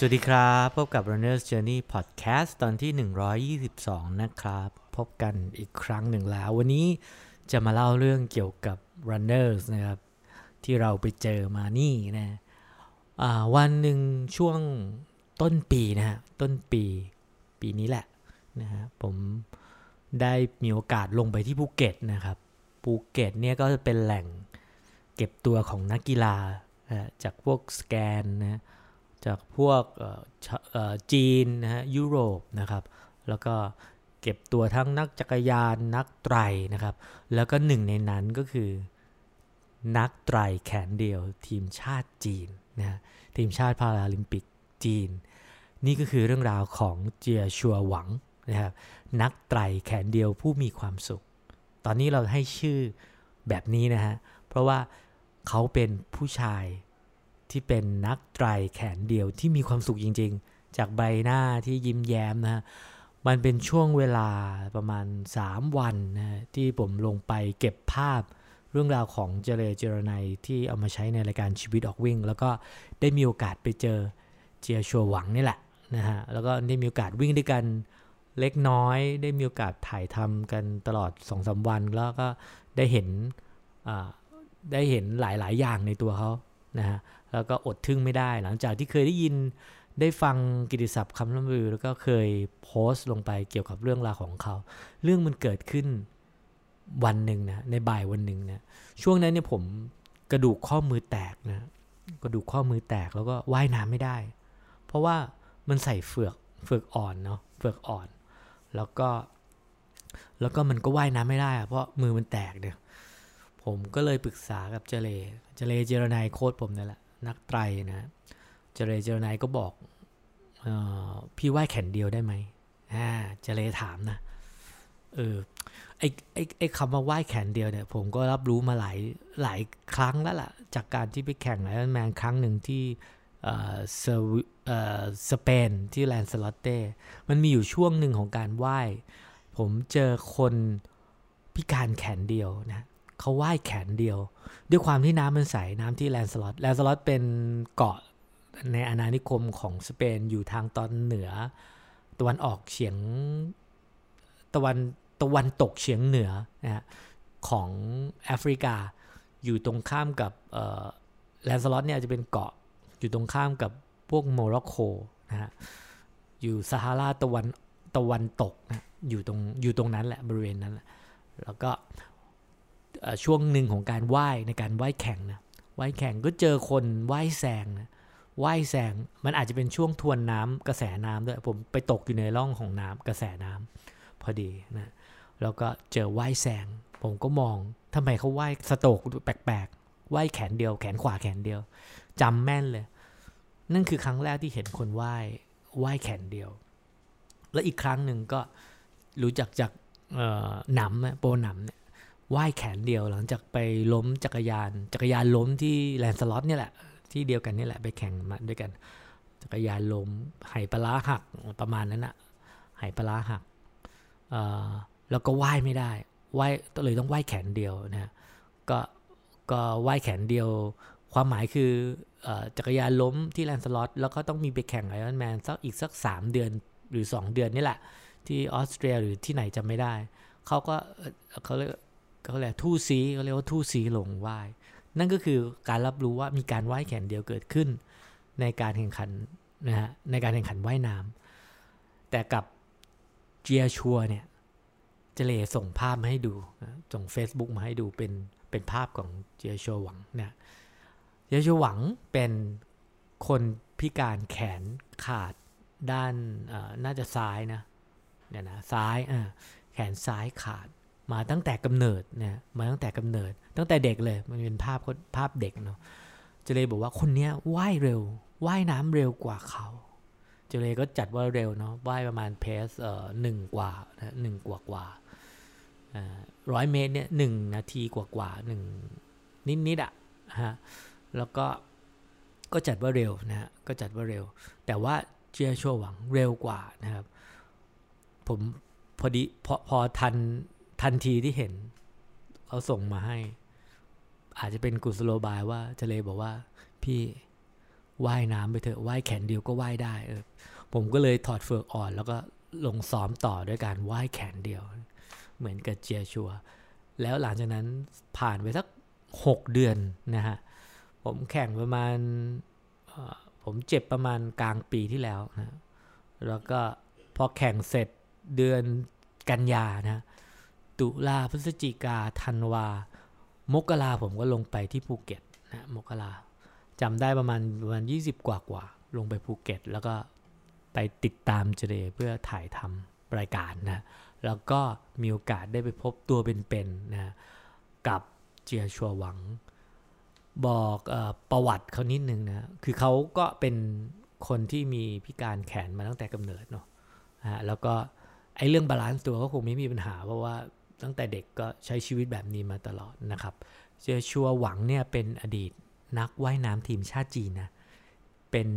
สวัสดีครับ พบกับ Runner's Journey Podcast ตอนที่ 122 นะครับ พบกันอีกครั้งหนึ่งแล้ว วันนี้จะมาเล่าเรื่องเกี่ยวกับ Runners นะครับ ที่เราไปเจอมานี่นะวันหนึ่งช่วงต้นปีนะฮะ ต้นปีปีนี้แหละนะฮะ ผมได้มีโอกาสลงไปที่ภูเก็ตนะครับ ภูเก็ตเนี่ยก็จะเป็นแหล่งเก็บตัวของนักกีฬาจากพวกสแกนนะ จากพวกจีนนะฮะยุโรปนะครับ แล้วก็เก็บตัวทั้งนักจักรยานนักไตรนะครับ แล้วก็หนึ่งในนั้นก็คือ นักไตรแขนเดียว ทีมชาติจีนนะทีมชาติพาราลิมปิกจีน นี่ก็คือเรื่องราวของเจียชัวหวังนะครับนักไตรแขนเดียวผู้มีความสุข ตอนนี้เราให้ชื่อแบบนี้นะฮะเพราะว่าเขาเป็นผู้ชาย ที่เป็นนักไตรแขนเดียวที่มีความสุขจริง ๆ จากใบหน้าที่ยิ้มแย้มนะฮะมันเป็นช่วงเวลาประมาณ 3 วันนะที่ผมลงไปเก็บภาพเรื่องราวของเจเรเจรไนที่เอามาใช้ในรายการชีวิตออกวิ่ง แล้วก็ได้มีโอกาสไปเจอเจียชัวหวังนี่แหละนะฮะแล้วก็ได้มีโอกาสวิ่งด้วยกันเล็กน้อย ได้มีโอกาสถ่ายทำกันตลอด2อสวัน แล้วก็ได้เห็นได้เห็นหลายๆ อย่างในตัวเขานะฮะ แล้วก็อดทึ่งไม่ได้หลังจากที่เคยได้ยินได้ฟังกิติศัพท์คำล่ำลือ แล้วก็เคยโพสต์ลงไปเกี่ยวกับเรื่องราวของเขา เรื่องมันเกิดขึ้นวันหนึ่งนะในบ่ายวันหนึ่งนะช่วงนั้นเนี่ยผมกระดูกข้อมือแตกนะกระดูกข้อมือแตกแล้วก็ว่ายน้ำไม่ได้ เพราะว่ามันใส่เฟือกเฟือกอ่อนเนาะเฟือกอ่อน แล้วก็ แล้วก็มันก็ว่ายน้ำไม่ได้เพราะมือมันแตกเนี่ยผมก็เลยปรึกษากับเจเลเจเลเจรนายโค้ดผมนี่แหละ นักไตรนะเจเลเจรนายก็บอกออพี่ว่ายแขนเดียวได้ไหมอ่าเจเลถามนะเออไอไอไอคำว่าว่ายแขนเดียวเนี่ยผมก็รับรู้มาหลายหลายครั้งแล้วล่ะ จากการที่ไปแข่งไอรอนแมนครั้งหนึ่งที่สเปนที่แลนสลอตเต้ มันมีอยู่ช่วงหนึ่งของการว่าย ผมเจอคนพิการแขนเดียวนะ เขาว่ายแขนเดียว ด้วยความที่น้ำมันใสน้ำที่แลนสลอตแลนสลอตเป็นเกาะในอาณานิคมของสเปนอยู่ทางตอนเหนือ ตะวันออกเฉียงตะวันตะวันตกเฉียงเหนือนะฮะของแอฟริกา อยู่ตรงข้ามกับแลนสลอตเนี่ยจะเป็นเกาะอยู่ตรงข้ามกับพวกโมร็อกโกนะฮะอยู่ซาฮาราตะวันตะวันตกนะอยู่ตรงอยู่ตรงนั้นแหละบริเวณนั้นแล้วก็ ช่วงหนึ่งของการไหว้ในการไหว้แข่งนะไหว้แข่งก็เจอคนไหว้แซงนะไหว้แซงมันอาจจะเป็นช่วงทวนน้ำกระแสน้ำด้วยผมไปตกอยู่ในร่องของน้ำกระแสน้ำพอดีนะแล้วก็เจอไหว้แซงผมก็มองทำไมเขาไหว้สโตกแปลกๆไหว้แขนเดียว แขนขวาแขนเดียวจำแม่นเลย นั่นคือครั้งแรกที่เห็นคนไหว้ไหว้แขนเดียว และอีกครั้งหนึ่งก็รู้จักจากหนำโปหนำเนี่ย ว่ายแขนเดียวหลังจากไปล้มจักรยาน จักรยานล้มที่แลนสล็อตเนี่ยแหละ ที่เดียวกันนี่แหละไปแข่งมาด้วยกัน จักรยานล้มไหปลาหักประมาณนั้นอะไหปลาหักแล้วก็ว่ายไม่ได้ว่ายเลยต้องว่ายแขนเดียวนะก็ก็ว่ายแขนเดียว ความหมายคือจักรยานล้มที่ Lanzarote แล้วก็ต้องมีไปแข่งไอรอนแมนสักอีกสัก 3 เดือนหรือ 2 เดือนนี่แหละ ที่ออสเตรียหรือที่ไหนจะไม่ได้ เขาก็เขาเลยเขาเรียกทู่ซี้เขาเรียกว่าทู่ซี้ลงว่ายนั่นก็คือการรับรู้ว่ามีการว่ายแขนเดียวเกิดขึ้น ในการแข่งขันนะฮะในการแข่งขันว่ายน้ำแต่กับเจียชัวเนี่ยเจเลส่งภาพมาให้ดู ส่ง Facebook มาให้ดูเป็นเป็นภาพของเจียชัวหวังเนี่ยเจียชัวหวังเป็นคนพิการแขนขาดด้านน่าจะซ้ายนะเนี่ยนะซ้ายแขนซ้ายขาด มาตั้งแต่กำเนิดเนี่ยมาตั้งแต่กำเนิด ตั้งแต่เด็กเลยมันเป็นภาพภาพเด็กเนาะเจเลบอกว่าคนเนี้ยว่ายเร็วว่ายน้ำเร็วกว่าเขาเจเลก็จัดว่าเร็วเนาะว่ายประมาณเพสเอ่อหนึ่งกว่านะหนึ่งกว่ากว่าร้อยเมตรเนี่ยหนึ่งนาทีกว่ากว่าหนึ่งนิดนิดอะฮะแล้วก็ก็จัดว่าเร็วนะฮะก็จัดว่าเร็ว แต่ว่าเจียชัวหวังเร็วกว่านะครับ ผมพอดีพอพอทัน ทันทีที่เห็นเขาส่งมาให้ อาจจะเป็นกุศโลบายว่าเจเลบอกว่า พี่ว่ายน้ำไปเถอะว่ายแขนเดียวก็ว่ายได้เออผมก็เลยถอดเฟือกอ่อน แล้วก็ลงซ้อมต่อด้วยการว่ายแขนเดียว เหมือนกับเจียชัว แล้วหลังจากนั้นผ่านไปสักหกเดือนนะฮะ ผมแข่งประมาณผมเจ็บประมาณกลางปีที่แล้วนะ แล้วก็พอแข่งเสร็จเดือนกันยานะ ตุลาพฤศจิกาธันวา มกราผมก็ลงไปที่ภูเก็ตนะมกราจำได้ประมาณประมาณยี่สิบกว่ากว่าลงไปภูเก็ต แล้วก็ไปติดตามเจเดเพื่อถ่ายทำรายการนะแล้วก็มีโอกาสได้ไปพบตัวเป็นๆนะกับเจียชัวหวัง บอกประวัติเขานิดนึงนะคือเขาก็เป็นคนที่มีพิการแขนมาตั้งแต่กำเนิดเนาะแล้วก็ไอ้เรื่อง balance ตัวก็คงไม่มีปัญหา เพราะว่า ตั้งแต่เด็กก็ใช้ชีวิตแบบนี้มาตลอดนะครับเจชัวหวังเนี่ยเป็นอดีตนักว่ายน้ำทีมชาติจีนนะเป็น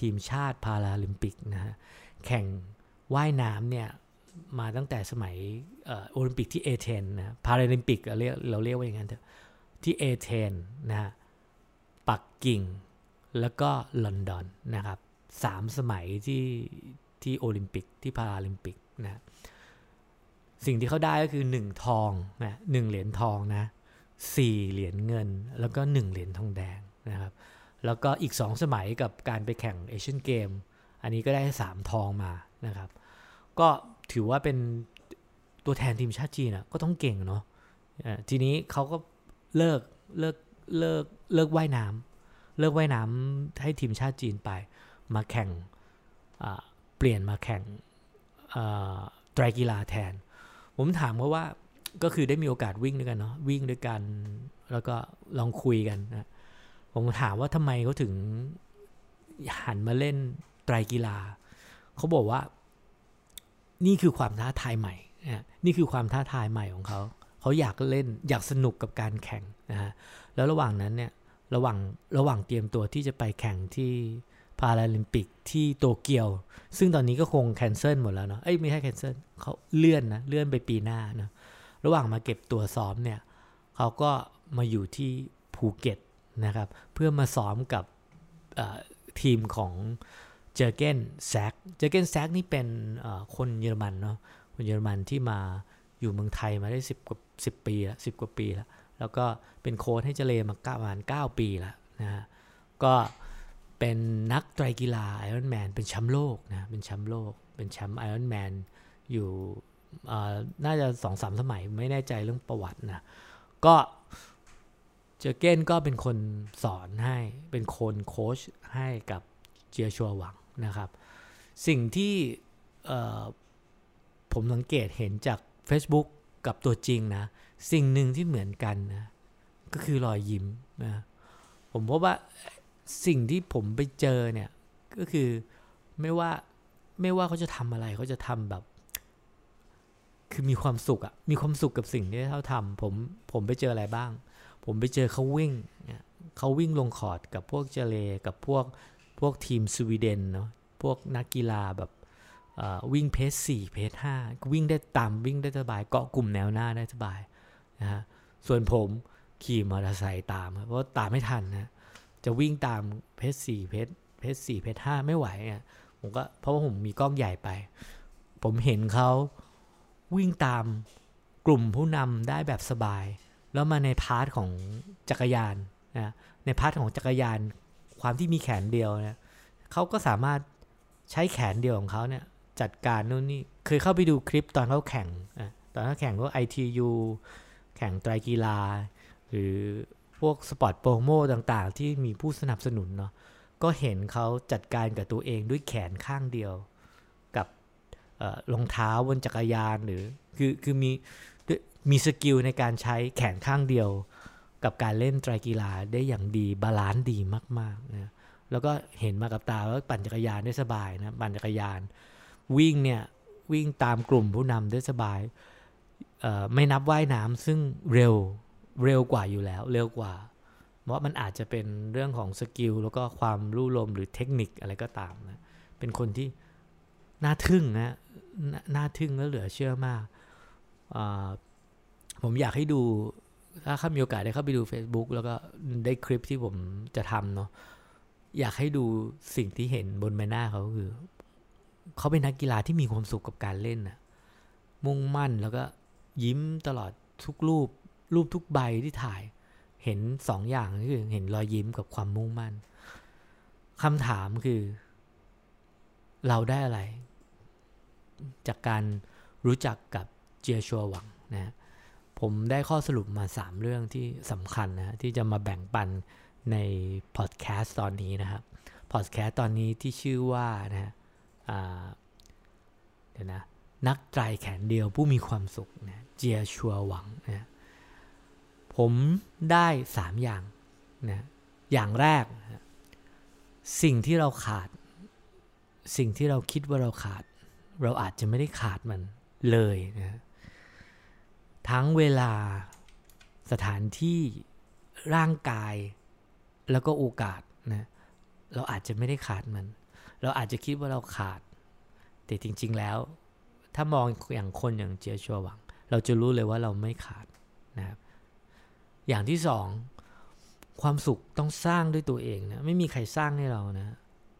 ทีมชาติพาราลิมปิกนะฮะแข่งว่ายน้ำเนี่ยมาตั้งแต่สมัยโอลิมปิกที่เอเธนนะพาราลิมปิกเราเรียกเราเรียกว่าอย่างนั้นเถอะที่เอเธนนะฮะปักกิ่งแล้วก็ลอนดอนนะครับสามสมัยที่ที่โอลิมปิกที่พาราลิมปิกนะ สิ่งที่เขาได้ก็คือ 1 ทองนะหเหรียญทองนะสี่เหรียญเงิน แล้วก็ 1 เหรียญทองแดงนะครับ แล้วก็อีก 2 สมัยกับการไปแข่งเอเชียนเกม อันนี้ก็ได้ 3 ทองมานะครับ ก็ถือว่าเป็นตัวแทนทีมชาติจีนนะก็ต้องเก่งเนาะทีนี้เขาก็เลิกเลิกเลิกเลิกว่ายน้ำเลิกว่ายน้ำให้ทีมชาติจีนไป มาแข่งเปลี่ยนมาแข่งไตรกีฬาแทน ผมถามเขาว่าก็คือได้มีโอกาสวิ่งด้วยกันเนาะวิ่งด้วยกัน แล้วก็ลองคุยกันนะผมถามว่าทำไมเขาถึงหันมาเล่นไตรกีฬา เขาบอกว่า นี่คือความท้าทายใหม่นะนี่คือความท้าทายใหม่ของเขาเขาอยากเล่นอยากสนุกกับการแข่งนะฮะแล้วระหว่างนั้นเนี่ยระหว่างระหว่างเตรียมตัวที่จะไปแข่งที่ พาราลิมปิกที่โตเกียว ซึ่งตอนนี้ก็คง cancel หมดแล้วเนาะเอ้ยไม่ใช่ cancel เขาเลื่อนนะ เลื่อนไปปีหน้านะระหว่างมาเก็บตัวซ้อมเนี่ยเขาก็มาอยู่ที่ภูเก็ตนะครับ เพื่อมาซ้อมกับทีมของ Jürgen Zack Jürgen Zack นี่เป็นคนเยอรมันเนาะคนเยอรมันที่มาอยู่เมืองไทยมาได้สิบกว่าสิบปีละสิบกว่าปีแล้ว แล้วก็เป็นโค้ชให้เจเลมาประมาณเก้าปีแล้วนะฮะก็ เป็นนักไตรกีฬาไอรอนแมนเป็นแชมป์โลกนะเป็นแชมป์โลก เป็นแชมป์ไอรอนแมนอยู่น่าจะสองสามสมัยไม่แน่ใจเรื่องประวัตินะก็เจอเก้นก็เป็นคนสอนให้เป็นคนโค้ชให้กับเจียชัวหวังนะครับ สิ่งที่ผมสังเกตเห็นจาก Facebook กับตัวจริงนะ สิ่งหนึ่งที่เหมือนกันนะ ก็คือรอยยิ้มนะ ผมพบว่า สิ่งที่ผมไปเจอเนี่ย ก็คือไม่ว่าไม่ว่าเขาจะทำอะไรเขาจะทำแบบ คือมีความสุขอะมีความสุขกับสิ่งที่เขาทำผมผมไปเจออะไรบ้าง ผมไปเจอเขาวิ่งเขาวิ่งลงคอร์ดกับพวกเจเลกับพวกพวกทีมสวีเดนเนาะพวกนักกีฬาแบบวิ่งเพสสี่เพสห้าวิ่งได้ตามวิ่งได้สบาย เกาะกลุ่มแนวหน้าได้สบายนะฮะส่วนผมขี่มอเตอร์ไซค์ตามเพราะตามไม่ทันนะ จะวิ่งตามเพจสี่เพจเพจสี่เพจห้าไม่ไหวอะผมก็เพราะว่าผมมีกล้องใหญ่ไป ผมเห็นเขาวิ่งตามกลุ่มผู้นำได้แบบสบาย แล้วมาใน part ของจักรยานนะใน part ของจักรยานความที่มีแขนเดียวเนี่ยเขาก็สามารถใช้แขนเดียวของเขาเนี่ยจัดการนู่นนี่เคยเข้าไปดูคลิปตอนเขาแข่งตอนเขาแข่งพวก ITU แข่งไตรกีฬา หรือ พวก spot promo ต่างๆ ที่มีผู้สนับสนุนเนาะก็เห็นเขาจัดการกับตัวเองด้วยแขนข้างเดียว กับรองเท้าบนจักรยานหรือคือคือมีมี skill ในการใช้แขนข้างเดียว กับการเล่นไตรกีฬาได้อย่างดี balance ดีมากๆนะแล้วก็เห็นมากับตาว่าปั่นจักรยานได้สบายนะปั่นจักรยาน วิ่งเนี่ยวิ่งตามกลุ่มผู้นำได้สบายไม่นับว่ายน้ำซึ่งเร็ว เร็วกว่าอยู่แล้วเร็วกว่าเพราะมันอาจจะเป็นเรื่องของสกิลแล้วก็ความรู้ลมหรือเทคนิคอะไรก็ตามนะเป็นคนที่น่าทึ่งนะน่าทึ่งแล้วเหลือเชื่อมาก ผมอยากให้ดูถ้าข้ามีโอกาสได้เข้าไปดู Facebook แล้วก็ได้คลิปที่ผมจะทำเนาะอยากให้ดูสิ่งที่เห็นบนใบหน้าเขาคือ เขาเป็นนักกีฬาที่มีความสุขกับการเล่นนะมุ่งมั่นแล้วก็ยิ้มตลอดทุกรูป รูปทุกใบที่ถ่าย เห็นสองอย่างคือเห็นรอยยิ้มกับความมุ่งมั่นคำถามคือ เราได้อะไร จากการรู้จักกับเจียชัวหวังนะผมได้ข้อสรุปมา 3 เรื่องที่สำคัญนะที่จะมาแบ่งปันในพอดแคสต์ตอนนี้นะครับพอดแคสต์ตอนนี้ที่ชื่อว่านะเดี๋ยวนะ นักไตรแขนเดียวผู้มีความสุขนะเจียชัวหวังนะ ผมได้3อย่างนะอย่างแรก สิ่งที่เราขาด สิ่งที่เราคิดว่าเราขาด เราอาจจะไม่ได้ขาดมันเลยนะทั้งเวลาสถานที่ร่างกายแล้วก็โอกาสนะเราอาจจะไม่ได้ขาดมัน เราอาจจะคิดว่าเราขาด แต่จริง ๆ แล้ว ถ้ามองอย่างคนอย่างเจียชัวหวัง เราจะรู้เลยว่าเราไม่ขาดนะครับ อย่างที่สองความสุขต้องสร้างด้วยตัวเองนะไม่มีใครสร้างให้เรานะ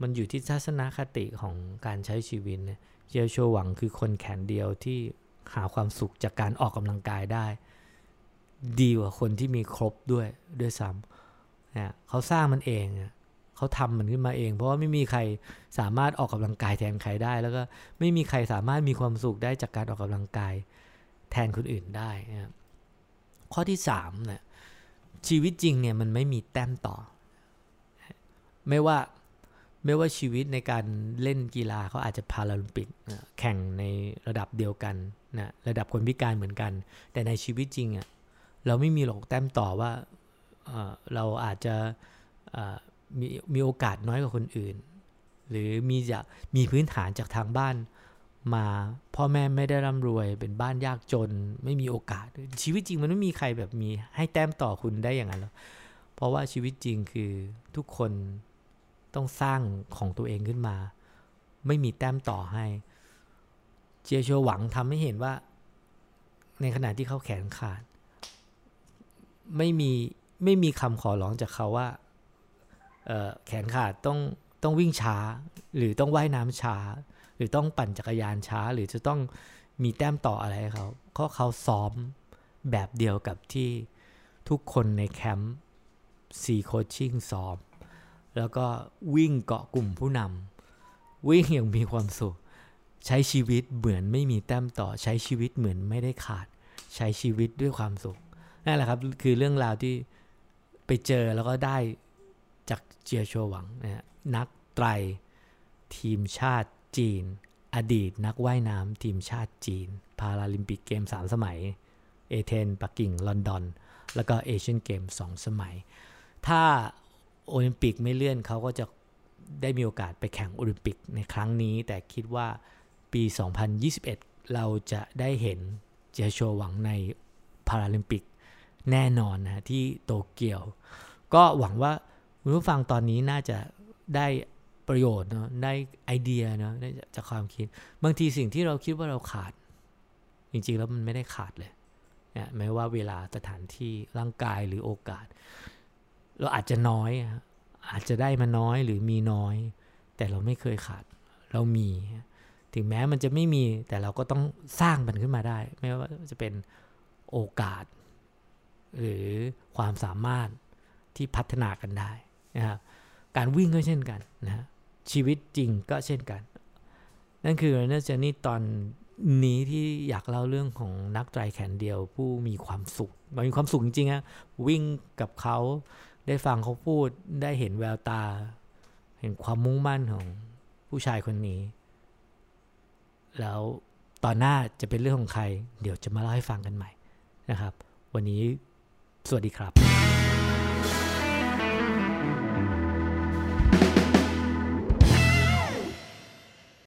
มันอยู่ที่ทัศนคติของการใช้ชีวิตนะเจียชัวหวังคือคนแขนเดียวที่หาความสุขจากการออกกำลังกายได้ ดีกว่าคนที่มีครบด้วยด้วยซ้ำนะเขาสร้างมันเองเขาทำมันขึ้นมาเอง เพราะว่าไม่มีใครสามารถออกกำลังกายแทนใครได้ แล้วก็ไม่มีใครสามารถมีความสุขได้จากการออกกำลังกายแทนคนอื่นได้นะข้อที่สามเนะี่ย ชีวิตจริงเนี่ยมันไม่มีแต้มต่อ ไม่ว่าไม่ว่าชีวิตในการเล่นกีฬาเขาอาจจะพาราลิมปิกแข่งในระดับเดียวกันนะระดับคนพิการเหมือนกัน แต่ในชีวิตจริงอะ่ะเราไม่มีหรอกแต้มต่อว่าเราอาจจะมีมีโอกาสน้อยกว่าคนอื่น หรือมีจะมีพื้นฐานจากทางบ้าน มาพ่อแม่ไม่ได้ร่ำรวยเป็นบ้านยากจนไม่มีโอกาส ชีวิตจริงมันไม่มีใครแบบมีให้แต้มต่อคุณได้อย่างนั้นหรอกเพราะว่าชีวิตจริงคือทุกคนต้องสร้างของตัวเองขึ้นมา ไม่มีแต้มต่อให้เจียโชหวังทำให้เห็นว่า ในขณะที่เขาแขนขาด ไม่มีไม่มีคำขอร้องจากเขาว่าแขนขาดต้องต้องวิ่งช้า หรือต้องว่ายน้ำช้า หรือต้องปั่นจักรยานช้า หรือจะต้องมีแต้มต่ออะไรเขาเพราะเขาซ้อมแบบเดียวกับที่ทุกคนในแคมป์ซีโคชชิ่งซ้อม แล้วก็วิ่งเกาะกลุ่มผู้นำวิ่งอย่างมีความสุข ใช้ชีวิตเหมือนไม่มีแต้มต่อใช้ชีวิตเหมือนไม่ได้ขาด ใช้ชีวิตด้วยความสุขนั่นแหละครับ คือเรื่องราวที่ไปเจอแล้วก็ได้จากเจียโชหวังนะนักไตรทีมชาติ จีน อดีตนักว่ายน้ำทีมชาติจีน พาราลิมปิกเกม 3 สมัย เอเธนปักกิ่ง ลอนดอน แล้วก็เอเชียนเกม 2 สมัย ถ้าโอลิมปิกไม่เลื่อนเขาก็จะได้มีโอกาสไปแข่งโอลิมปิกในครั้งนี้ แต่คิดว่าปี 2021 เราจะได้เห็นเจโชหวังในพาราลิมปิกแน่นอนนะที่โตเกียว ก็หวังว่าคุณผู้ฟังตอนนี้น่าจะได้ ประโยชน์เนาะได้ไอเดียเนาะได้จากความคิด บางทีสิ่งที่เราคิดว่าเราขาด จริงๆแล้วมันไม่ได้ขาดเลยนะไม่ว่าเวลาสถานที่ร่างกายหรือโอกาส เราอาจจะน้อย อาจจะได้มาน้อยหรือมีน้อย แต่เราไม่เคยขาด เรามี ถึงแม้มันจะไม่มีแต่เราก็ต้องสร้างมันขึ้นมาได้ ไม่ว่าจะเป็นโอกาส หรือความสามารถที่พัฒนากันได้นะครับการวิ่งก็เช่นกันนะ ชีวิตจริงก็เช่นกัน นั่นคือเนอร์เจนี่ตอนนี้ที่อยากเล่าเรื่องของนักไตรแขนเดียวผู้มีความสุขมันมีความสุขจริงๆอะวิ่งกับเขาได้ฟังเขาพูดได้เห็นแววตา เห็นความมุ่งมั่นของผู้ชายคนนี้ แล้วตอนหน้าจะเป็นเรื่องของใคร เดี๋ยวจะมาเล่าให้ฟังกันใหม่นะครับ วันนี้สวัสดีครับ